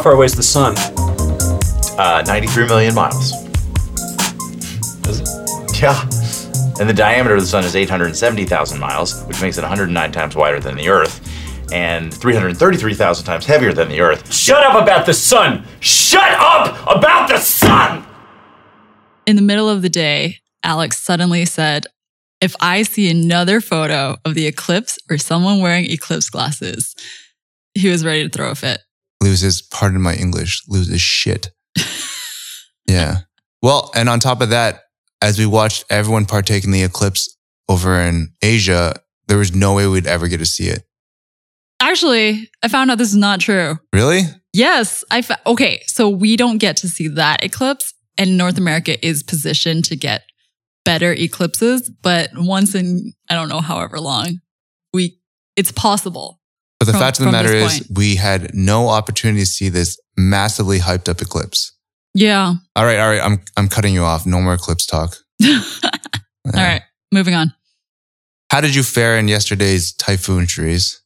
How far away is the sun? Uh, 93 million miles. Is it? Yeah. And the diameter of the sun is 870,000 miles, which makes it 109 times wider than the Earth and 333,000 times heavier than the Earth. Shut up about the sun! Shut up about the sun! In the middle of the day, Alex suddenly said, If I see another photo of the eclipse or someone wearing eclipse glasses, he was ready to throw a fit. Loses, pardon my English, loses shit. yeah. Well, and on top of that, as we watched everyone partake in the eclipse over in Asia, there was no way we'd ever get to see it. Actually, I found out this is not true. Really? Yes, I fa- okay. So we don't get to see that eclipse, and North America is positioned to get better eclipses. But once in I don't know however long, we it's possible. But the From- fact of the matter is, we had no opportunity to see this massively hyped up eclipse. Yeah. All right, all right. I'm I'm cutting you off. No more eclipse talk. All right, moving on. How did you fare in yesterday's typhoon trees?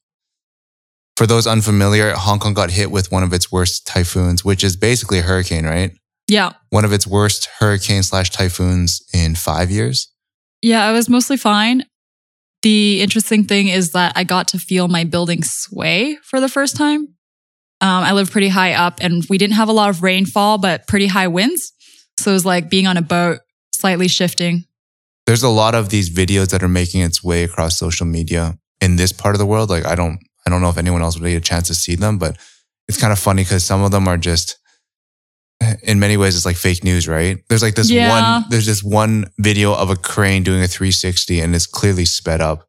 For those unfamiliar, Hong Kong got hit with one of its worst typhoons, which is basically a hurricane, right? Yeah. One of its worst hurricane slash typhoons in five years. Yeah, I was mostly fine. The interesting thing is that I got to feel my building sway for the first time. Um, I live pretty high up and we didn't have a lot of rainfall, but pretty high winds. So it was like being on a boat, slightly shifting. There's a lot of these videos that are making its way across social media in this part of the world. Like I don't, I don't know if anyone else would get a chance to see them, but it's kind of funny because some of them are just, in many ways, it's like fake news, right? There's like this Yeah. one, there's this one video of a crane doing a 360 and it's clearly sped up.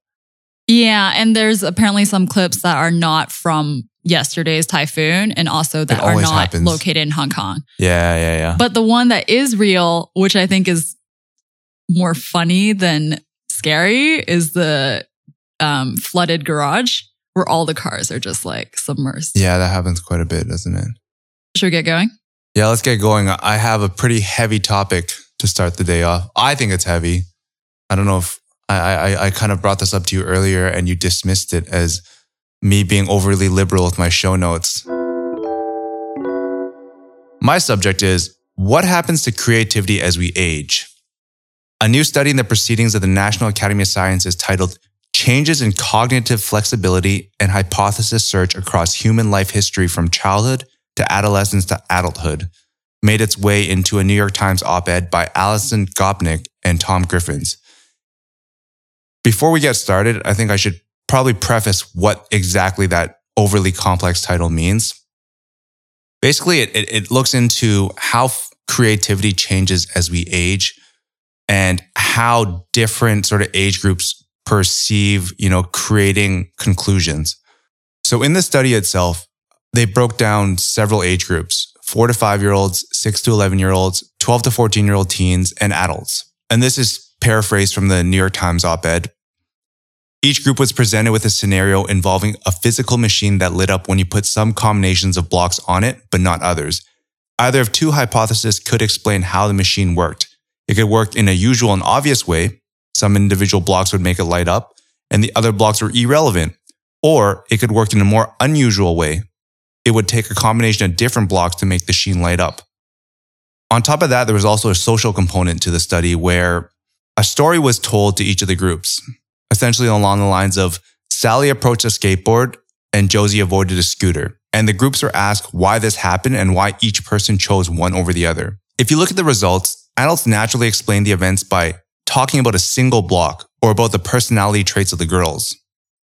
Yeah. And there's apparently some clips that are not from yesterday's typhoon and also that are not happens. located in Hong Kong. Yeah, yeah, yeah. But the one that is real, which I think is more funny than scary, is the um, flooded garage where all the cars are just like submersed. yeah, that happens quite a bit, doesn't it? Should we get going? Yeah, let's get going. I have a pretty heavy topic to start the day off. I think it's heavy. I don't know if I, I, I kind of brought this up to you earlier and you dismissed it as me being overly liberal with my show notes. My subject is what happens to creativity as we age? A new study in the proceedings of the National Academy of Sciences titled Changes in Cognitive Flexibility and Hypothesis Search Across Human Life History from Childhood to Adolescence to Adulthood made its way into a New York Times op ed by Alison Gopnik and Tom Griffiths. Before we get started, I think I should probably preface what exactly that overly complex title means. Basically, it, it, it looks into how f- creativity changes as we age and how different sort of age groups perceive, you know, creating conclusions. So in the study itself, they broke down several age groups, four to five year olds, six to 11 year olds, 12 to 14 year old teens, and adults. And this is paraphrased from the New York Times op ed. Each group was presented with a scenario involving a physical machine that lit up when you put some combinations of blocks on it, but not others. Either of two hypotheses could explain how the machine worked. It could work in a usual and obvious way. Some individual blocks would make it light up, and the other blocks were irrelevant. Or it could work in a more unusual way. It would take a combination of different blocks to make the sheen light up. On top of that, there was also a social component to the study where a story was told to each of the groups, essentially along the lines of Sally approached a skateboard and Josie avoided a scooter. And the groups were asked why this happened and why each person chose one over the other. If you look at the results, adults naturally explain the events by talking about a single block or about the personality traits of the girls.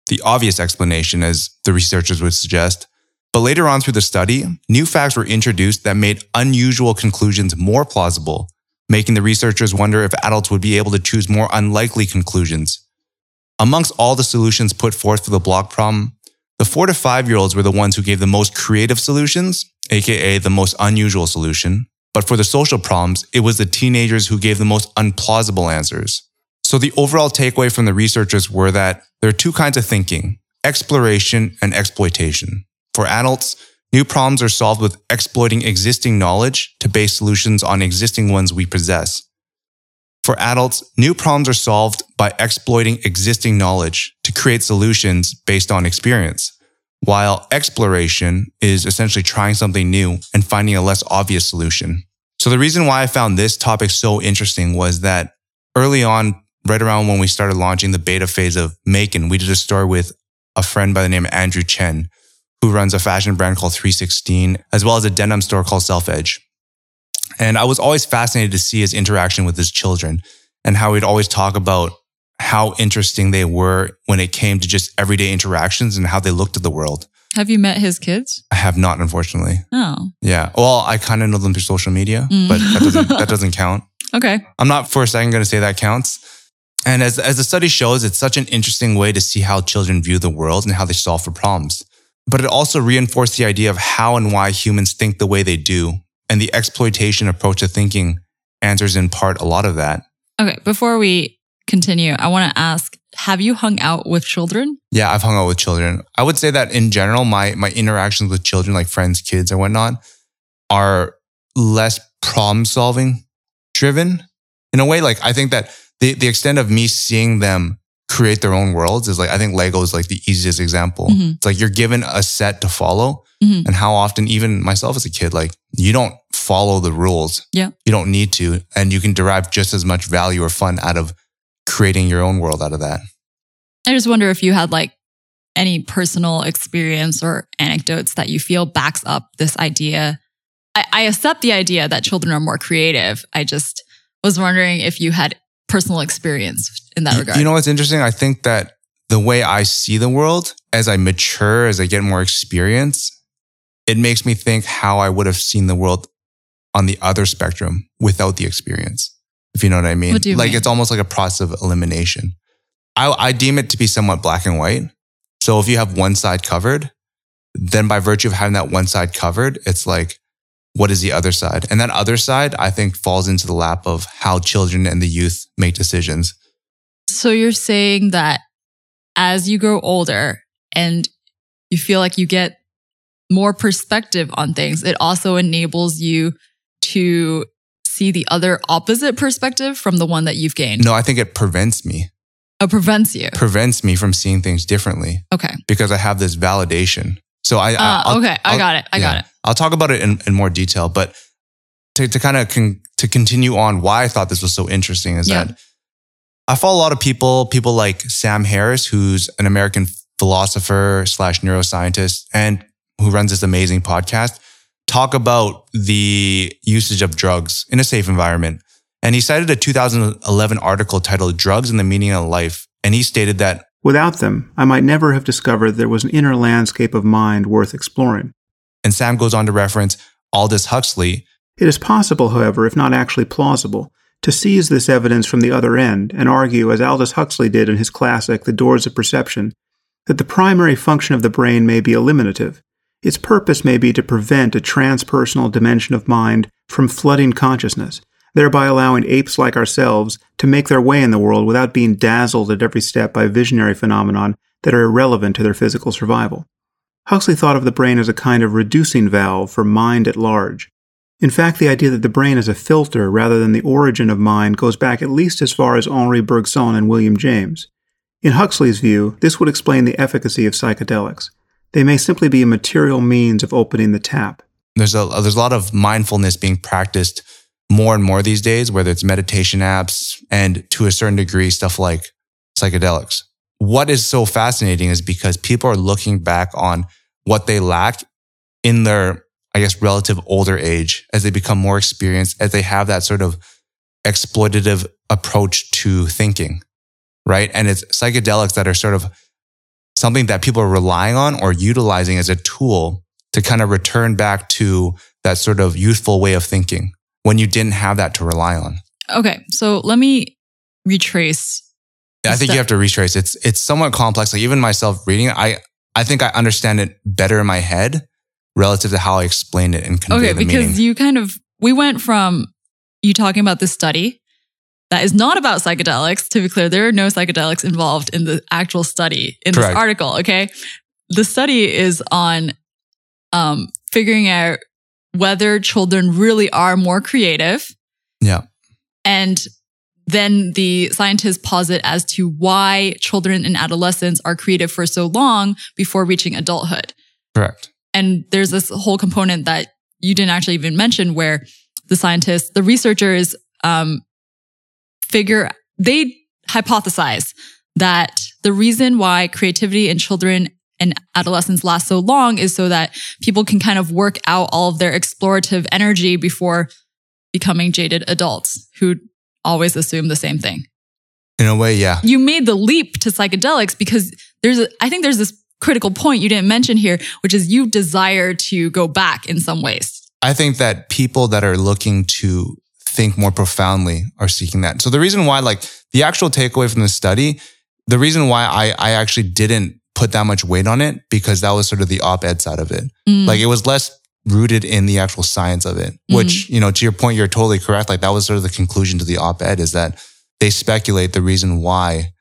The obvious explanation, as the researchers would suggest. But later on through the study, new facts were introduced that made unusual conclusions more plausible, making the researchers wonder if adults would be able to choose more unlikely conclusions. Amongst all the solutions put forth for the block problem, the four to five year olds were the ones who gave the most creative solutions, aka the most unusual solution. But for the social problems, it was the teenagers who gave the most unplausible answers. So the overall takeaway from the researchers were that there are two kinds of thinking, exploration and exploitation. For adults, new problems are solved with exploiting existing knowledge to base solutions on existing ones we possess. For adults, new problems are solved by exploiting existing knowledge to create solutions based on experience. while exploration is essentially trying something new and finding a less obvious solution. So the reason why I found this topic so interesting was that early on, right around when we started launching the beta phase of Macon, we did a story with a friend by the name of Andrew Chen, who runs a fashion brand called 316, as well as a denim store called Self Edge. And I was always fascinated to see his interaction with his children and how he'd always talk about how interesting they were when it came to just everyday interactions and how they looked at the world. Have you met his kids? I have not, unfortunately. Oh, Yeah. Well, I kind of know them through social media, Mm. but that doesn't, that doesn't count. okay. I'm not for a second going to say that counts. And as, as the study shows, it's such an interesting way to see how children view the world and how they solve for problems. But it also reinforced the idea of how and why humans think the way they do. And the exploitation approach to thinking answers in part a lot of that. Okay. Before we continue, I want to ask Have you hung out with children? Yeah, I've hung out with children. I would say that in general, my my interactions with children, like friends, kids, and whatnot, are less problem solving driven in a way. Like I think that the the extent of me seeing them create their own worlds is like I think Lego is like the easiest example. Mhm. It's like you're given a set to follow, Mhm. and how often, even myself as a kid, like you don't follow the rules. Yeah. you don't need to, and you can derive just as much value or fun out of creating your own world out of that. I just wonder if you had like any personal experience or anecdotes that you feel backs up this idea. I, I accept the idea that children are more creative. I just was wondering if you had personal experience in that regard. You know what's interesting? I think that the way I see the world as I mature, as I get more experience, it makes me think how I would have seen the world on the other spectrum without the experience. If you know what I mean. What do you like mean? it's almost like a process of elimination. I, I deem it to be somewhat black and white. So if you have one side covered, then by virtue of having that one side covered, it's like, what is the other side? And that other side, I think, falls into the lap of how children and the youth make decisions. So you're saying that as you grow older and you feel like you get more perspective on things, it also enables you to see the other opposite perspective from the one that you've gained. No, I think it prevents me, It prevents you. prevents me from seeing things differently Okay. because I have this validation. So I, Uh, I'll- okay. I I'll- got it. I got it. I'll talk about it in, in more detail, but to, to kind of con- to continue on why I thought this was so interesting is Yeah. that I follow a lot of people, people like Sam Harris, who's an American philosopher slash neuroscientist and who runs this amazing podcast, talk about the usage of drugs in a safe environment. And he cited a 2011 article titled Drugs and the Meaning of Life. And he stated that Without them, I might never have discovered there was an inner landscape of mind worth exploring. And Sam goes on to reference Aldous Huxley. It is possible, however, if not actually plausible, to seize this evidence from the other end and argue, as Aldous Huxley did in his classic The Doors of Perception, that the primary function of the brain may be eliminative. Its purpose may be to prevent a transpersonal dimension of mind from flooding consciousness, thereby allowing apes like ourselves to make their way in the world without being dazzled at every step by visionary phenomenon that are irrelevant to their physical survival. Huxley thought of the brain as a kind of reducing valve for mind at large. In fact, the idea that the brain is a filter rather than the origin of mind goes back at least as far as Henri Bergson and William James. In Huxley's view, this would explain the efficacy of psychedelics. They may simply be a material means of opening the tap. There's a there's a lot of mindfulness being practiced more and more these days, whether it's meditation apps and to a certain degree stuff like psychedelics. What is so fascinating is because people are looking back on what they lacked in their, I guess, relative older age as they become more experienced, as they have that sort of exploitative approach to thinking, right? And it's psychedelics that are sort of something that people are relying on or utilizing as a tool to kind of return back to that sort of youthful way of thinking when you didn't have that to rely on. Okay. So let me retrace. I think you have to retrace. It's it's somewhat complex. Like even myself reading it, I I think I understand it better in my head relative to how I explained it and convey Okay. the Because meaning. you kind of, we went from you talking about this study that is not about psychedelics. To be clear, there are no psychedelics involved in the actual study in Correct. this article. Okay. The study is on um, figuring out whether children really are more creative. Yeah. And then the scientists posit as to why children and adolescents are creative for so long before reaching adulthood. Correct. And there's this whole component that you didn't actually even mention where the scientists, the researchers, um, figure, they hypothesize that the reason why creativity in children and adolescence lasts so long is so that people can kind of work out all of their explorative energy before becoming jaded adults who always assume the same thing. In a way, yeah. You made the leap to psychedelics because there's a, I think there's this critical point you didn't mention here, which is you desire to go back in some ways. I think that people that are looking to think more profoundly are seeking that. So the reason why, like the actual takeaway from the study, the reason why I, I actually didn't put that much weight on it because that was sort of the op-ed side of it. Mm. Like it was less rooted in the actual science of it, which, you know, to your point, you're totally correct. Like that was sort of the conclusion to the op-ed is that they speculate the reason why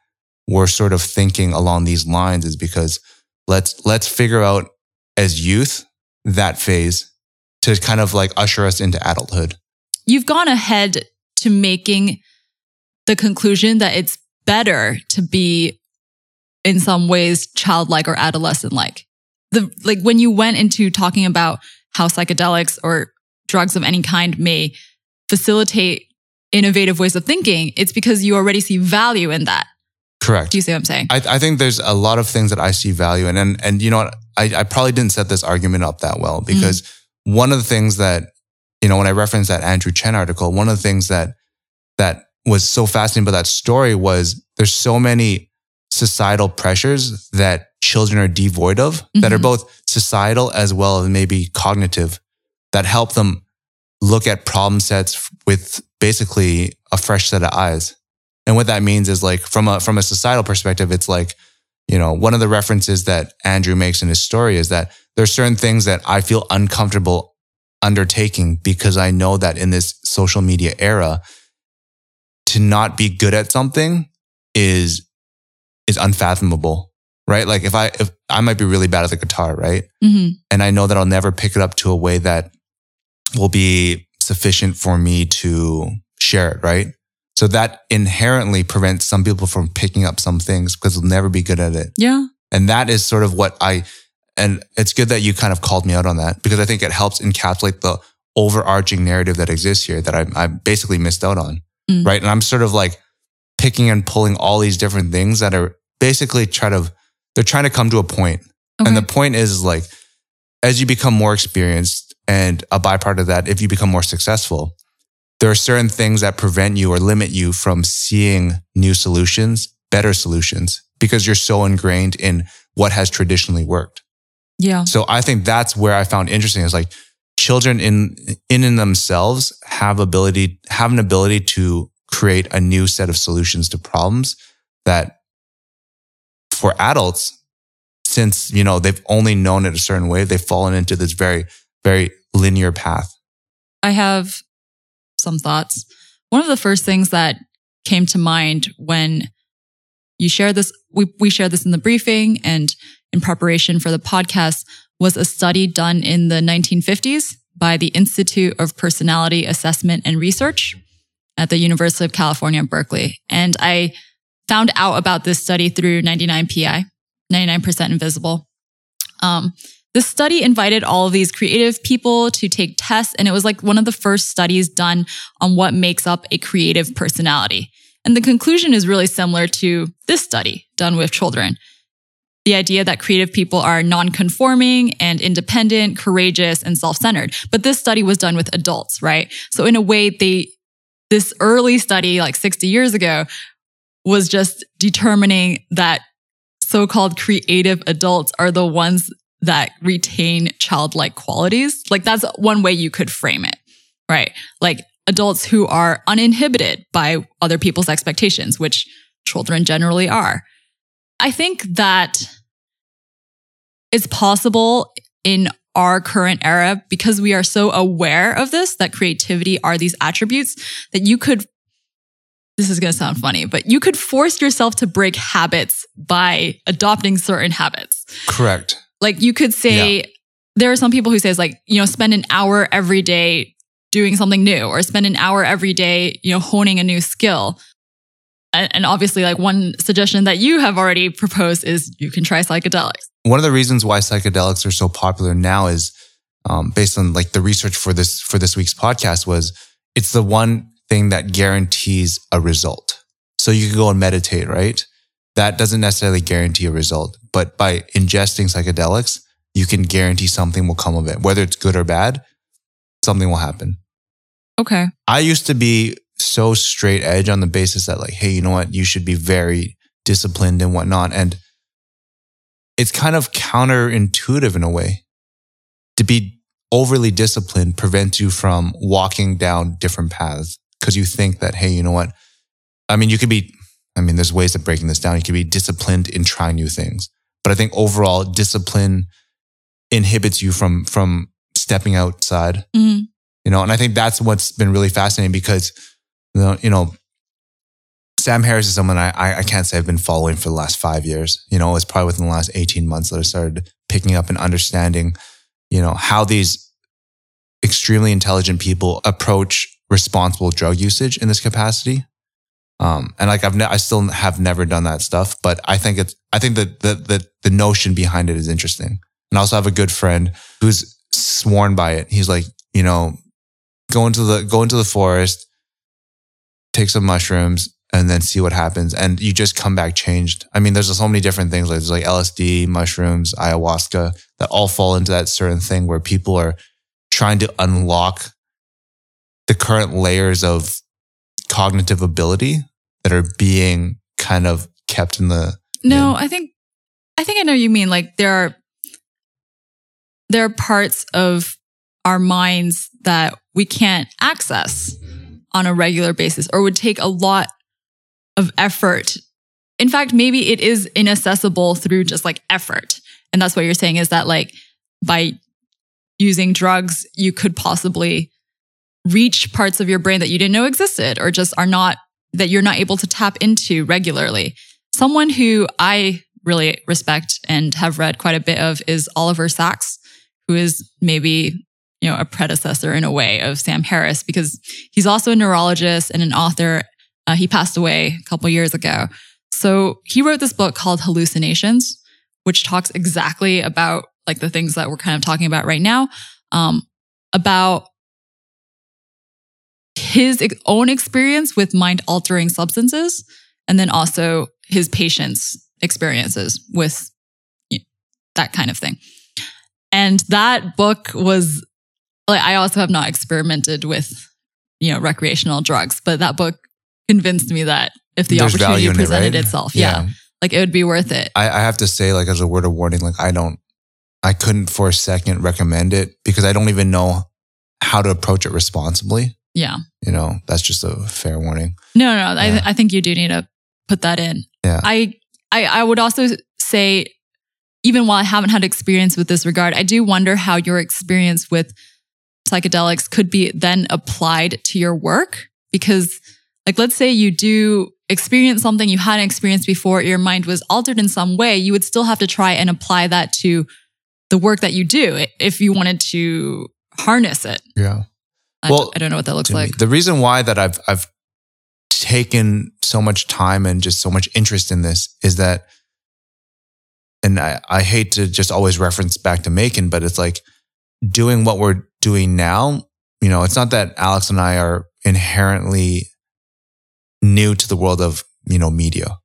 we're sort of thinking along these lines is because let's, let's figure out as youth that phase to kind of like usher us into adulthood. You've gone ahead to making the conclusion that it's better to be in some ways childlike or adolescent like. The like when you went into talking about how psychedelics or drugs of any kind may facilitate innovative ways of thinking, it's because you already see value in that. Correct. Do you see what I'm saying? I, I think there's a lot of things that I see value in. And, and you know what? I, I probably didn't set this argument up that well mm-hmm. because one of the things that, you know, when I referenced that Andrew Chen article, one of the things that, that was so fascinating about that story was there's so many societal pressures that children are devoid of that are Mhm. both societal as well as maybe cognitive that help them look at problem sets with basically a fresh set of eyes. And what that means is like from a from a societal perspective, it's like, you know, one of the references that Andrew makes in his story is that there's certain things that I feel uncomfortable undertaking because I know that in this social media era, to not be good at something is is unfathomable. Right? Like if I if I might be really bad at the guitar, right? hmm and I know that I'll never pick it up to a way that will be sufficient for me to share it, right? So that inherently prevents some people from picking up some things because they'll never be good at it. Yeah. And that is sort of what I, and it's good that you kind of called me out on that because I think it helps encapsulate the overarching narrative that exists here that I, I basically missed out on, Mm. right? And I'm sort of like picking and pulling all these different things that are basically try to, they're trying to come to a point. And the point is like, as you become more experienced and a byproduct of that, if you become more successful, there are certain things that prevent you or limit you from seeing new solutions, better solutions, because you're so ingrained in what has traditionally worked. Yeah. So I think that's where I found interesting is like children in, in and themselves have ability, have an ability to create a new set of solutions to problems that for adults, since, you know, they've only known it a certain way, they've fallen into this very, very linear path. I have some thoughts. One of the first things that came to mind when you share this, we, we shared this in the briefing and in preparation for the podcast was a study done in the 1950s by the Institute of Personality Assessment and Research at the University of California, Berkeley. And I found out about this study through 99PI, 99% Invisible. Um, the study invited all of these creative people to take tests, and it was like one of the first studies done on what makes up a creative personality. And the conclusion is really similar to this study done with children. The idea that creative people are non-conforming and independent, courageous, and self-centered. But this study was done with adults, right? So in a way, they, this early study, like 60 years ago, was just determining that so-called creative adults are the ones that retain childlike qualities. Like that's one way you could frame it, right? Like adults who are uninhibited by other people's expectations, which children generally are. I think that it's possible in our current era because we are so aware of this that creativity are these attributes that you could this is going to sound funny, but you could force yourself to break habits by adopting certain habits. Correct. Like you could say, there are some people who says like, you know, spend an hour every day doing something new or spend an hour every day, you know, honing a new skill. And and obviously, like one suggestion that you have already proposed is you can try psychedelics. One of the reasons why psychedelics are so popular now is um, based on like the research for this for this week's podcast was it's the one thing that guarantees a result. So you can go and meditate, right? That doesn't necessarily guarantee a result, but by ingesting psychedelics, you can guarantee something will come of it, whether it's good or bad. Something will happen. Okay. I used to be so straight edge on the basis that like, hey, you know what? You should be very disciplined and whatnot. And it's kind of counterintuitive in a way to be overly disciplined prevents you from walking down different paths because you think that, hey, you know what? I mean, you could be, I mean, there's ways of breaking this down. You could be disciplined in trying new things. But I think overall discipline inhibits you from, from stepping outside, Mhm. you know, and I think that's what's been really fascinating because, you know, you know Sam Harris is someone I, I, I can't say I've been following for the last five years. You know, it's probably within the last 18 months that I started picking up and understanding, you know, how these extremely intelligent people approach responsible drug usage in this capacity. Um, and like I've, ne- I still have never done that stuff, but I think it's, I think that the, the, the notion behind it is interesting. And I also have a good friend who's sworn by it. He's like, you know, go into the, go into the forest, take some mushrooms and then see what happens. And you just come back changed. I mean, there's so many different things. Like there's like LSD, mushrooms, ayahuasca that all fall into that certain thing where people are trying to unlock the current layers of cognitive ability that are being kind of kept in the No, I think I think I know what you mean. Like there are there are parts of our minds that we can't access on a regular basis or would take a lot of effort. In fact, maybe it is inaccessible through just like effort. And that's what you're saying is that like by using drugs, you could possibly reach parts of your brain that you didn't know existed or just are not that you're not able to tap into regularly. Someone who I really respect and have read quite a bit of is Oliver Sacks, who is maybe, you know, a predecessor in a way of Sam Harris because he's also a neurologist and an author. Uh, he passed away a couple years ago. So he wrote this book called Hallucinations, which talks exactly about like the things that we're kind of talking about right now, um, about his own experience with mind altering substances and then also his patients' experiences with you know, that kind of thing. And that book was like, I also have not experimented with, you know, recreational drugs, but that book convinced me that if the There's opportunity in it, presented right? itself, yeah, like it would be worth it. I, I have to say, like, as a word of warning, like, I don't, I couldn't for a second recommend it because I don't even know how to approach it responsibly. Yeah. You know, that's just a fair warning. No, no, no. Yeah. I, I think you do need to put that in. Yeah. I, I, I would also say, even while I haven't had experience with this regard, I do wonder how your experience with psychedelics could be then applied to your work. Because, like, let's say you do experience something you hadn't experienced before, your mind was altered in some way, you would still have to try and apply that to the work that you do if you wanted to harness it. Yeah. I, Well, I don't know what that looks to me. like. The reason why that I've I've taken so much time and just so much interest in this is that, and I, I hate to just always reference back to Macon, but it's like doing what we're doing now. You know, it's not that Alex and I are inherently new to the world of you know media,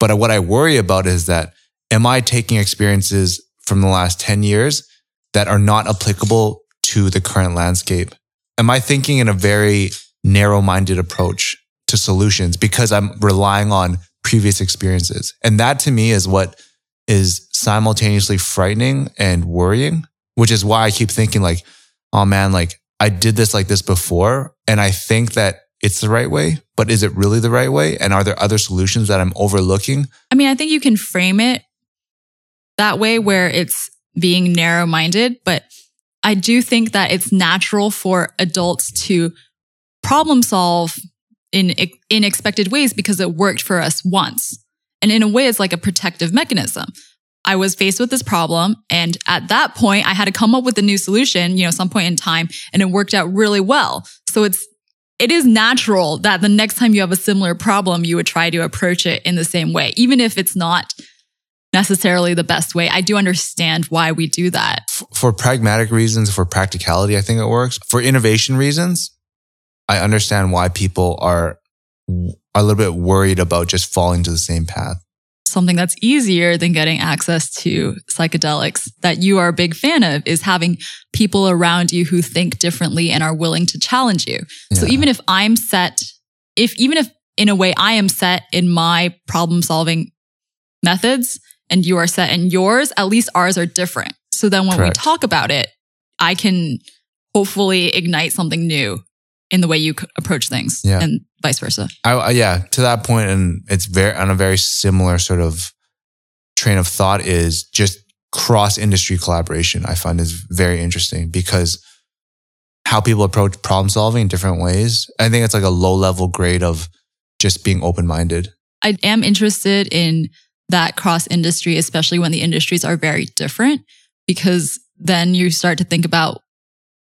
but what I worry about is that am I taking experiences from the last ten years that are not applicable to the current landscape? Am I thinking in a very narrow minded approach to solutions because I'm relying on previous experiences? And that to me is what is simultaneously frightening and worrying, which is why I keep thinking like, oh man, like I did this like this before and I think that it's the right way, but is it really the right way? And are there other solutions that I'm overlooking? I mean, I think you can frame it that way where it's being narrow minded, but I do think that it's natural for adults to problem solve in in expected ways because it worked for us once. And in a way, it's like a protective mechanism. I was faced with this problem. And at that point, I had to come up with a new solution, you know, some point in time, and it worked out really well. So it's it is natural that the next time you have a similar problem, you would try to approach it in the same way, even if it's not necessarily the best way. I do understand why we do that. For pragmatic reasons, for practicality, I think it works. For innovation reasons, I understand why people are a little bit worried about just falling to the same path. Something that's easier than getting access to psychedelics that you are a big fan of is having people around you who think differently and are willing to challenge you. Yeah. So even if I'm set, if even if in a way I am set in my problem solving methods and you are set in yours, at least ours are different. So then when Correct. we talk about it, I can hopefully ignite something new in the way you approach things yeah. and vice versa. I, yeah, to that point, and it's very on a very similar sort of train of thought is just cross industry collaboration. I find is very interesting because how people approach problem solving in different ways. I think it's like a low level grade of just being open minded. I am interested in that cross industry, especially when the industries are very different, because then you start to think about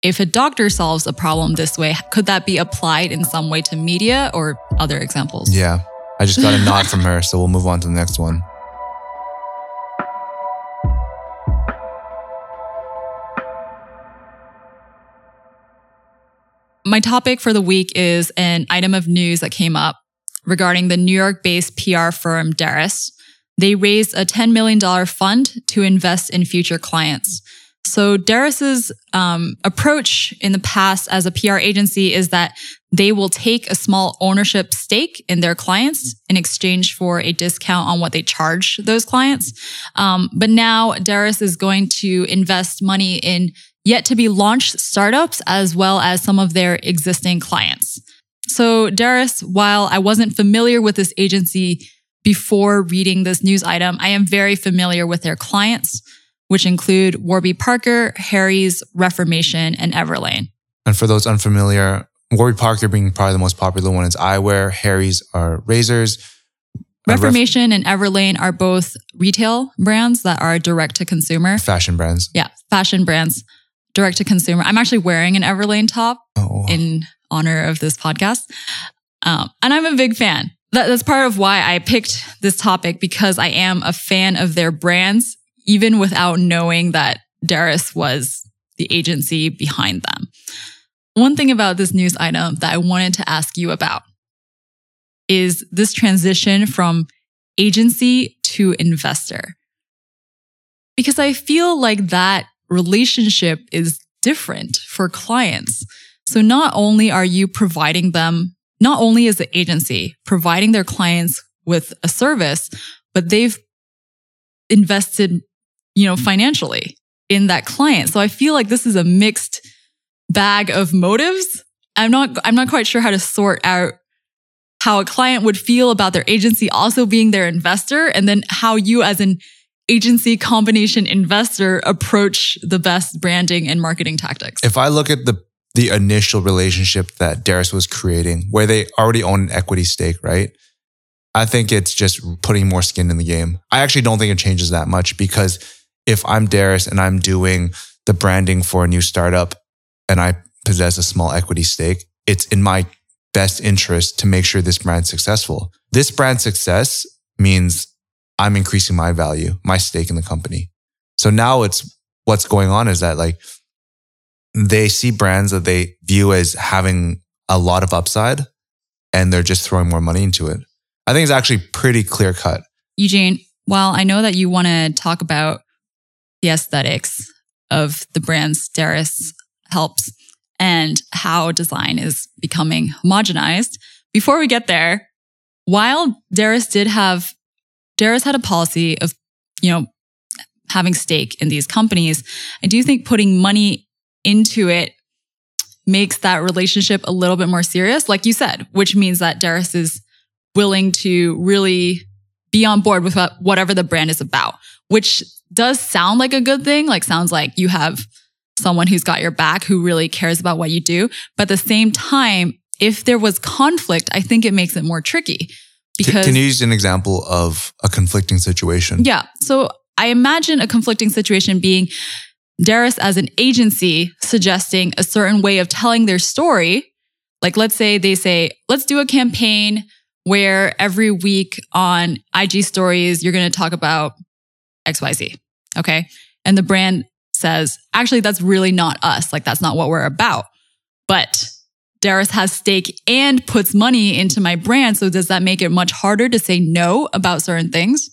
if a doctor solves a problem this way, could that be applied in some way to media or other examples? Yeah. I just got a nod from her, so we'll move on to the next one. My topic for the week is an item of news that came up regarding the New York based PR firm Derris. They raised a $10 million fund to invest in future clients. So Derris's um, approach in the past as a PR agency is that they will take a small ownership stake in their clients in exchange for a discount on what they charge those clients. Um, but now Derris is going to invest money in yet to be launched startups as well as some of their existing clients. So Derris, while I wasn't familiar with this agency before reading this news item, I am very familiar with their clients which include Warby Parker, Harry's, Reformation, and Everlane. And for those unfamiliar, Warby Parker being probably the most popular one is eyewear, Harry's are razors. Reformation Ref- and Everlane are both retail brands that are direct to consumer. Fashion brands. Yeah, fashion brands, direct to consumer. I'm actually wearing an Everlane top oh. in honor of this podcast. Um, and I'm a big fan. That, that's part of why I picked this topic because I am a fan of their brands even without knowing that Derris was the agency behind them. One thing about this news item that I wanted to ask you about is this transition from agency to investor. Because I feel like that relationship is different for clients. So not only are you providing them, not only is the agency providing their clients with a service, but they've invested you know, mm-hmm. financially in that client. So I feel like this is a mixed bag of motives. I'm not, I'm not quite sure how to sort out how a client would feel about their agency also being their investor and then how you as an agency combination investor approach the best branding and marketing tactics. If I look at the the initial relationship that Derris was creating, where they already own an equity stake, right? I think it's just putting more skin in the game. I actually don't think it changes that much because if I'm Derris and I'm doing the branding for a new startup and I possess a small equity stake, it's in my best interest to make sure this brand's successful. This brand success means I'm increasing my value, my stake in the company. So now it's what's going on is that like they see brands that they view as having a lot of upside and they're just throwing more money into it. I think it's actually pretty clear cut. Eugene, while I know that you want to talk about the aesthetics of the brands Derris helps and how design is becoming homogenized. Before we get there, while Derris did have, Derris had a policy of, you know, having stake in these companies, I do think putting money into it makes that relationship a little bit more serious, like you said, which means that Derris is willing to really be on board with whatever the brand is about, which does sound like a good thing. Like sounds like you have someone who's got your back who really cares about what you do. But at the same time, if there was conflict, I think it makes it more tricky because. Can you use an example of a conflicting situation? Yeah. So I imagine a conflicting situation being Derris as an agency suggesting a certain way of telling their story. Like, let's say they say, let's do a campaign where every week on IG stories, you're going to talk about XYZ. Okay. And the brand says, actually, that's really not us. Like, that's not what we're about. But Derris has stake and puts money into my brand. So does that make it much harder to say no about certain things?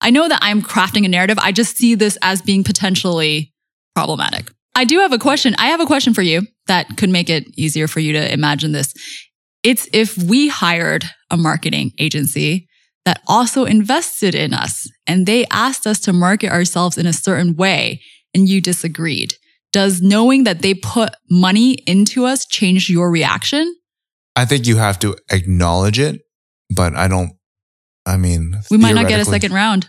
I know that I'm crafting a narrative. I just see this as being potentially problematic. I do have a question. I have a question for you that could make it easier for you to imagine this. It's if we hired a marketing agency that also invested in us and they asked us to market ourselves in a certain way and you disagreed. Does knowing that they put money into us change your reaction? I think you have to acknowledge it, but I don't. I mean, We might not get a second round.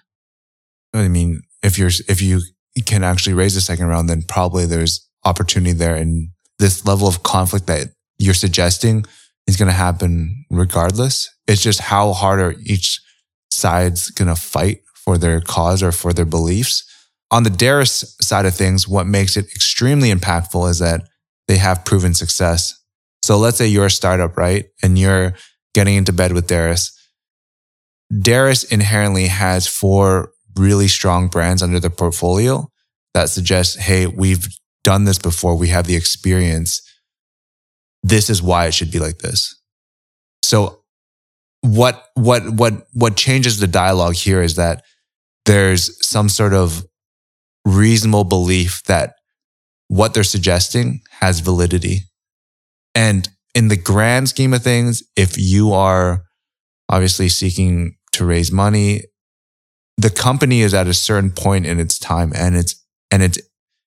I mean, if you're if you can actually raise a second round, then probably there's opportunity there, and this level of conflict that you're suggesting is going to happen regardless. It's just how hard are each side's going to fight for their cause or for their beliefs. On the Derris side of things, what makes it extremely impactful is that they have proven success. So let's say you're a startup, right? And you're getting into bed with Derris. Derris inherently has four really strong brands under the portfolio that suggest, hey, we've done this before. We have the experience. This is why it should be like this. So what, what, what, what changes the dialogue here is that there's some sort of reasonable belief that what they're suggesting has validity. And in the grand scheme of things, if you are obviously seeking to raise money, the company is at a certain point in its time and it's, and it's,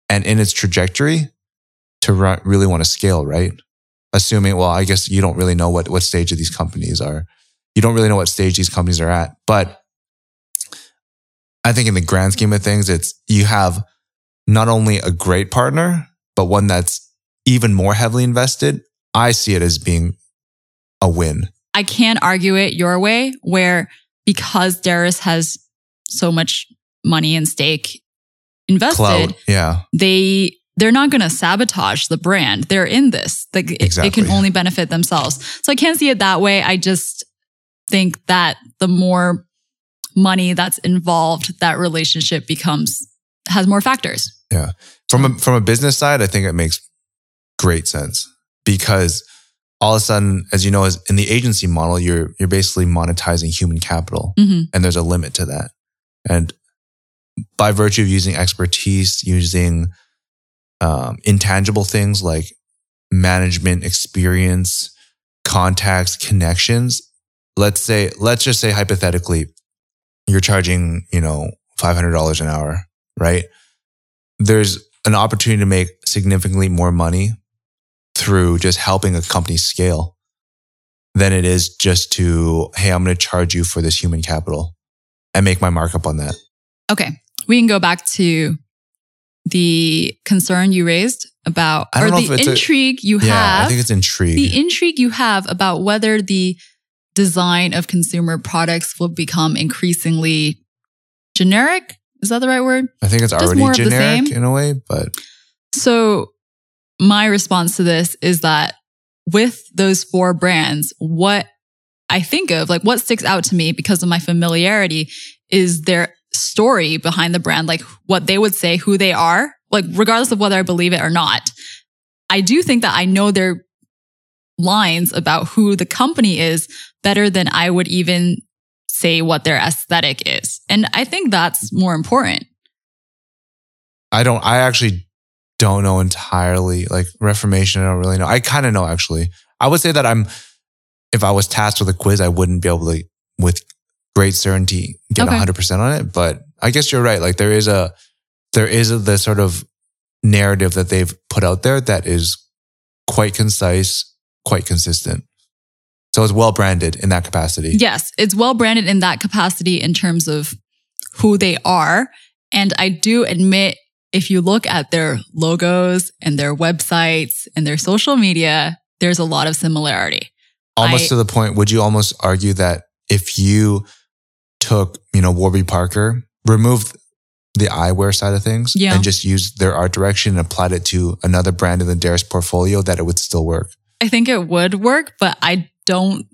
and in its trajectory to ru- really want to scale, right? Assuming, well, I guess you don't really know what, what stage of these companies are. You don't really know what stage these companies are at, but I think in the grand scheme of things, it's you have not only a great partner, but one that's even more heavily invested. I see it as being a win. I can't argue it your way, where because Derris has so much money and stake invested, Cloud. Yeah. they they're not going to sabotage the brand. They're in this. Like it- they can only benefit themselves. So I can't see it that way. I just think that the more money that's involved, that relationship becomes has more factors. Yeah. From a, from a business side, I think it makes great sense because all of a sudden, as you know, as in the agency model, you're, you're basically monetizing human capital hmm and there's a limit to that. And by virtue of using expertise, using um, intangible things like management experience, contacts, connections. Let's say, let's just say hypothetically, you're charging, you know, $500 an hour, right? There's an opportunity to make significantly more money through just helping a company scale than it is just to, hey, I'm going to charge you for this human capital and make my markup on that. Okay, we can go back to the concern you raised about, or the it's a- intrigue you Yeah, have. I think it's intrigue. the intrigue you have about whether the design of consumer products will become increasingly generic. Is that the right word? I think it's just already more of the generic in a way, but So, my response to this is that with those four brands, what I think of, like what sticks out to me because of my familiarity, is their story behind the brand, like what they would say, who they are, like regardless of whether I believe it or not. I do think that I know their lines about who the company is better than I would even say what their aesthetic is. And I think that's more important. I don't, I actually don't know entirely. Like Reformation, I don't really know. I kind of know actually. I would say that I'm, if I was tasked with a quiz, I wouldn't be able to, with great certainty, get Okay. 100% on it. But I guess you're right. Like there is a, there is a, the sort of narrative that they've put out there that is quite concise, quite consistent. So it's well branded in that capacity. Yes, it's well branded in that capacity in terms of who they are. And I do admit, if you look at their logos and their websites and their social media, there's a lot of similarity. Almost I- to the point would you almost argue that if you took you know warby parker removed the eyewear side of things Yeah. and just used their art direction and applied it to another brand in the Derris portfolio that it would still work I think it would work, but I don't.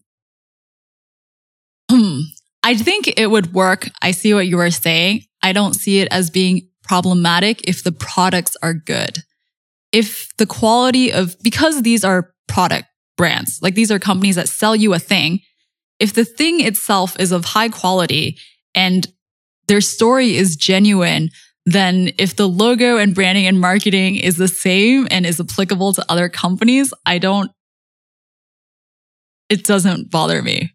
Hmm. I think it would work. I see what you are saying. I don't see it as being problematic if the products are good. If the quality of, because these are product brands, like these are companies that sell you a thing. If the thing itself is of high quality and their story is genuine, then if the logo and branding and marketing is the same and is applicable to other companies, I don't, it doesn't bother me.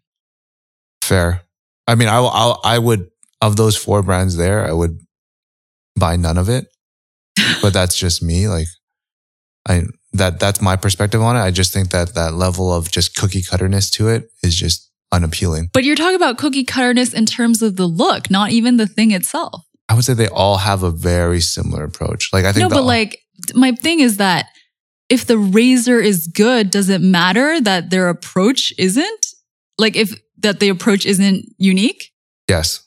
Fair. I mean, I, I, I would, of those four brands there, I would buy none of it. but that's just me. Like, I, that, that's my perspective on it. I just think that that level of just cookie cutterness to it is just unappealing. But you're talking about cookie cutterness in terms of the look, not even the thing itself. I would say they all have a very similar approach. Like I think No, but like my thing is that if the razor is good, does it matter that their approach isn't? Like if that the approach isn't unique? yes.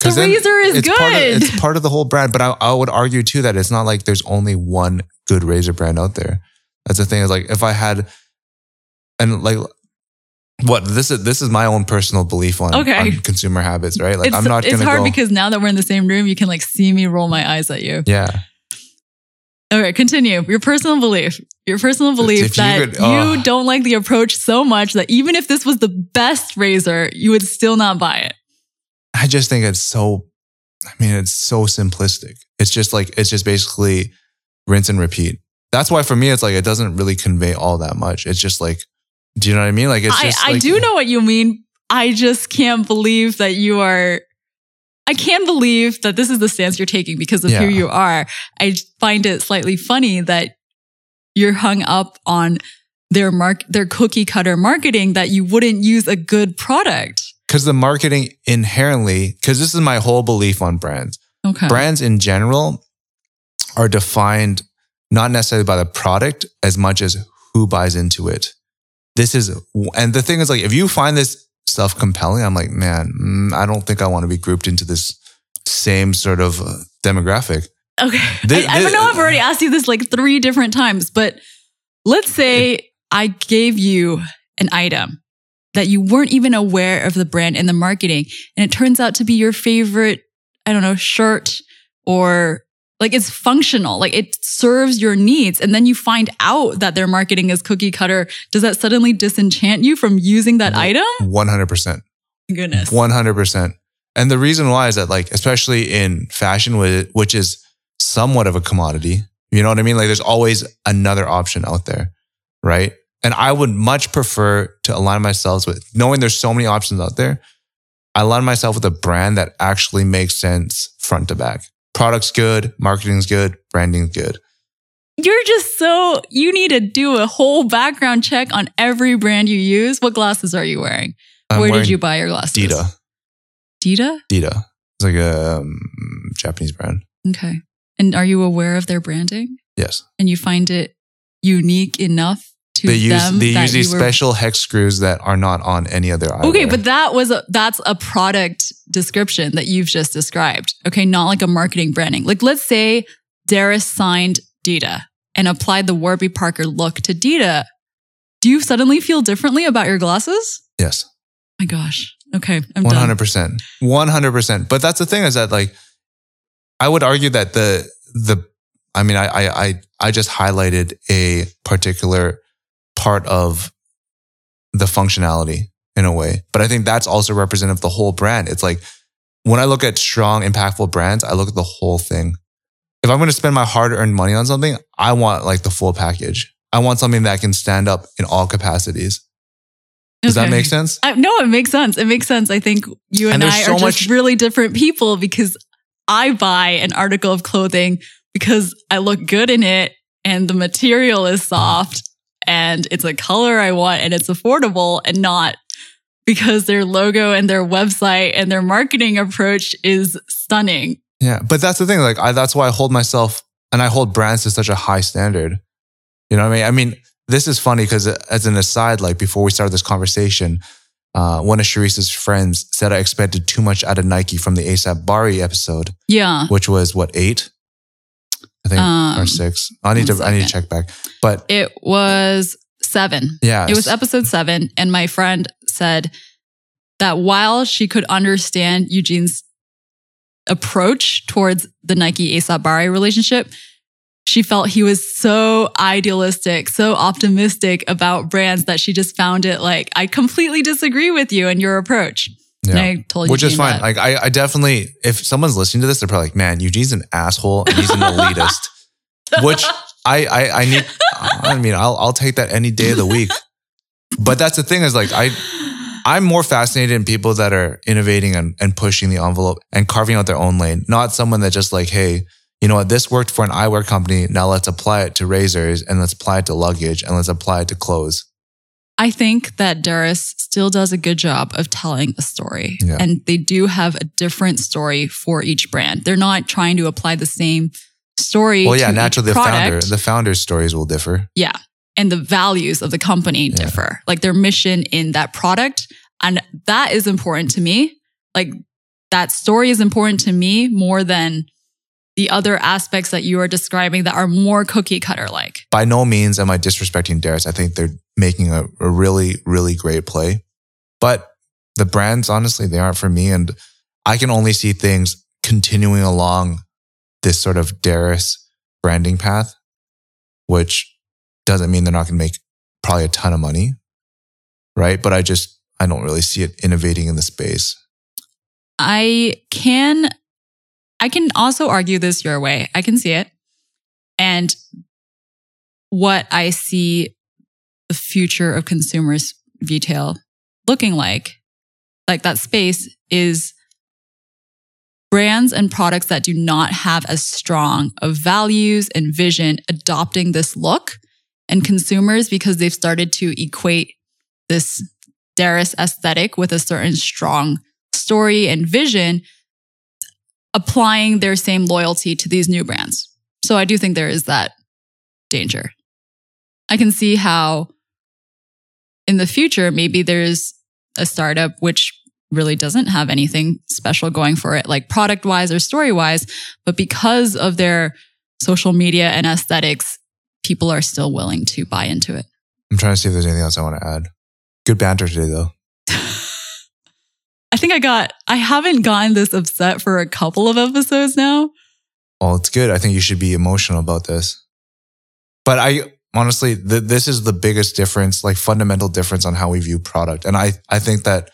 The razor is it's Part of, good. it's part of the whole brand, but I, I would argue too that it's not like there's only one good razor brand out there. That's the thing is like if I had, and like what this is this is my own personal belief on, Okay. on consumer habits, right? Like it's I'm not it's gonna hard go, because now that we're in the same room, you can like see me roll my eyes at you. yeah. Okay, continue. Your personal belief. Your personal belief If you that could- oh. you don't like the approach so much that even if this was the best razor, you would still not buy it. I just think it's so, I mean, it's so simplistic. It's just like, it's just basically rinse and repeat. That's why for me, it's like, it doesn't really convey all that much. It's just like, do you know what I mean? Like, it's I, just. I like- do know what you mean. I just can't believe that you are. I can't believe that this is the stance you're taking because of who you are. I find it slightly funny that you're hung up on their mark, their cookie cutter marketing that you wouldn't use a good product. Because the marketing inherently, because this is my whole belief on brands. Okay. Brands in general are defined not necessarily by the product as much as who buys into it. This is, and the thing is like, if you find this stuff compelling, I'm like, man, mm, I don't think I want to be grouped into this same sort of uh, demographic. Okay. Thi- I, I thi- know I've already asked you this like three different times, but let's say I gave you an item that you weren't even aware of the brand and the marketing, and it turns out to be your favorite, I don't know, shirt or like it's functional, like it serves your needs. And then you find out that their marketing is cookie cutter. Does that suddenly disenchant you from using that item? 100%. Goodness. 100%. And the reason why is that, like, especially in fashion, whi- which is somewhat of a commodity, you know what I mean? Like, there's always another option out there, right? And I would much prefer to align myself with knowing there's so many options out there. I align myself with a brand that actually makes sense front to back. Product's good, marketing's good, branding's good. You're just so, you need to do a whole background check on every brand you use. What glasses are you wearing? I'm Where did you buy your glasses? Dita. Dita? Dita. It's like a um, Japanese brand. Okay. And are you aware of their branding? Yes. And you find it unique enough to They use them they use these were- special hex screws that are not on any other eyewear. Okay, but that was a, that's a product description that you've just described. Okay, not like a marketing branding. Like let's say Derris signed Dita and applied the Warby Parker look to Dita. Do you suddenly feel differently about your glasses? yes. my gosh. Okay, I'm hundred percent, one hundred percent. But that's the thing is that like, I would argue that the the, I mean, I I I, I just highlighted a particular part of the functionality in a way, but I think that's also representative of the whole brand. It's like when I look at strong, impactful brands, I look at the whole thing. If I'm going to spend my hard earned money on something, I want like the full package. I want something that can stand up in all capacities. Does that make sense? I, no, it makes sense. It makes sense. I think you and, And I so are just really different people because I buy an article of clothing because I look good in it and the material is soft and it's a color I want and it's affordable and not because their logo and their website and their marketing approach is stunning. Yeah, but that's the thing. Like, I, that's why I hold myself and I hold brands to such a high standard. You know what I mean? I mean, this is funny because as an aside, like before we started this conversation, uh, one of Charisse's friends said I expected too much out of Nike from the ASAP Bari episode, Yeah. which was what eight, I think, Um, or six. I need to I need to check back. But It was seven. Yeah. It was episode seven. And my friend said that while she could understand Eugene's approach towards the Nike ASAP Bari relationship, she felt he was so idealistic, so optimistic about brands that she just found it like, I completely disagree with you and your approach. And I Which is fine. that. Like I, I definitely, if someone's listening to this, they're probably like, "Man, Eugene's an asshole and he's an elitist." Which I, I, I need. I mean, I'll, I'll take that any day of the week. But that's the thing is like I, I'm more fascinated in people that are innovating and, and pushing the envelope and carving out their own lane, not someone that just like, hey, you know what, this worked for an eyewear company. Now let's apply it to razors and let's apply it to luggage and let's apply it to clothes. I think that Derris still does a good job of telling a story. Yeah. And they do have a different story for each brand. They're not trying to apply the same story. Well, yeah, naturally the founder, the founder's stories will differ. Yeah. And the values of the company Yeah. differ, like their mission in that product. And that is important to me. Like that story is important to me more than the other aspects that you are describing that are more cookie cutter like. by no means am I disrespecting Derris. I think they're making a, a really, really great play. But the brands, honestly, they aren't for me. And I can only see things continuing along this sort of Derris branding path, which doesn't mean they're not going to make probably a ton of money. Right. But I just, I don't really see it innovating in the space. I can I can also argue this your way. I can see it. And what I see the future of consumers retail looking like, like that space is brands and products that do not have as strong of values and vision adopting this look and consumers because they've started to equate this Derris aesthetic with a certain strong story and vision applying their same loyalty to these new brands. So I do think there is that danger. I can see how in the future, maybe there's a startup which really doesn't have anything special going for it, like product wise or story wise. But because of their social media and aesthetics, people are still willing to buy into it. I'm trying to see if there's anything else I want to add. Good banter today, though. I think I got, I haven't gotten this upset for a couple of episodes now. Well, it's good. I think you should be emotional about this. But I honestly, th- this is the biggest difference, like fundamental difference on how we view product. And I, I think that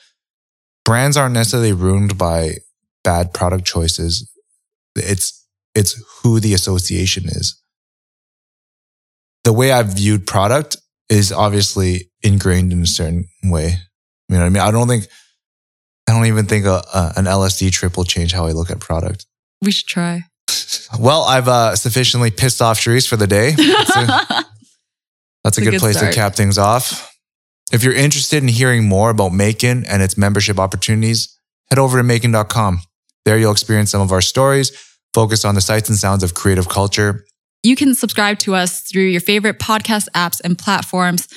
brands aren't necessarily ruined by bad product choices. It's, it's who the association is. The way I've viewed product is obviously ingrained in a certain way. You know what I mean? I don't think, I don't even think a, a, an LSD trip will change how I look at product. We should try. Well, I've uh, sufficiently pissed off Charisse for the day. That's a, that's a good, good place start. to cap things off. If you're interested in hearing more about Macon and its membership opportunities, head over to macon.com. There you'll experience some of our stories, focus on the sights and sounds of creative culture. You can subscribe to us through your favorite podcast apps and platforms.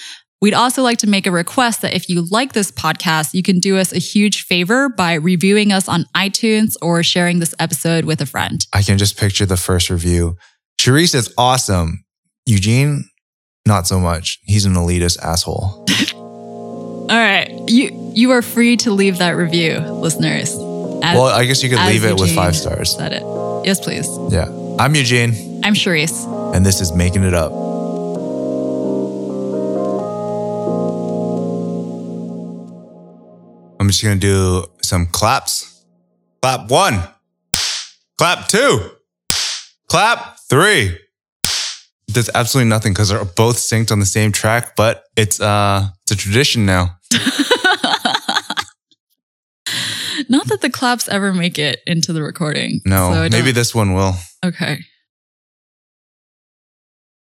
We'd also like to make a request that if you like this podcast, you can do us a huge favor by reviewing us on iTunes or sharing this episode with a friend. I can just picture the first review. Charisse is awesome. Eugene, not so much. He's an elitist asshole. All right. You you are free to leave that review, listeners. As- Well, I guess you could leave it with five stars. Said it. Yes, please. Yeah. I'm Eugene, I'm Charisse. and this is Making It Up. I'm just going to do some claps. Clap one. Clap two. Clap three. There's absolutely nothing because they're both synced on the same track, but it's uh it's a tradition now. Not that the claps ever make it into the recording. No, so maybe this one will. Okay.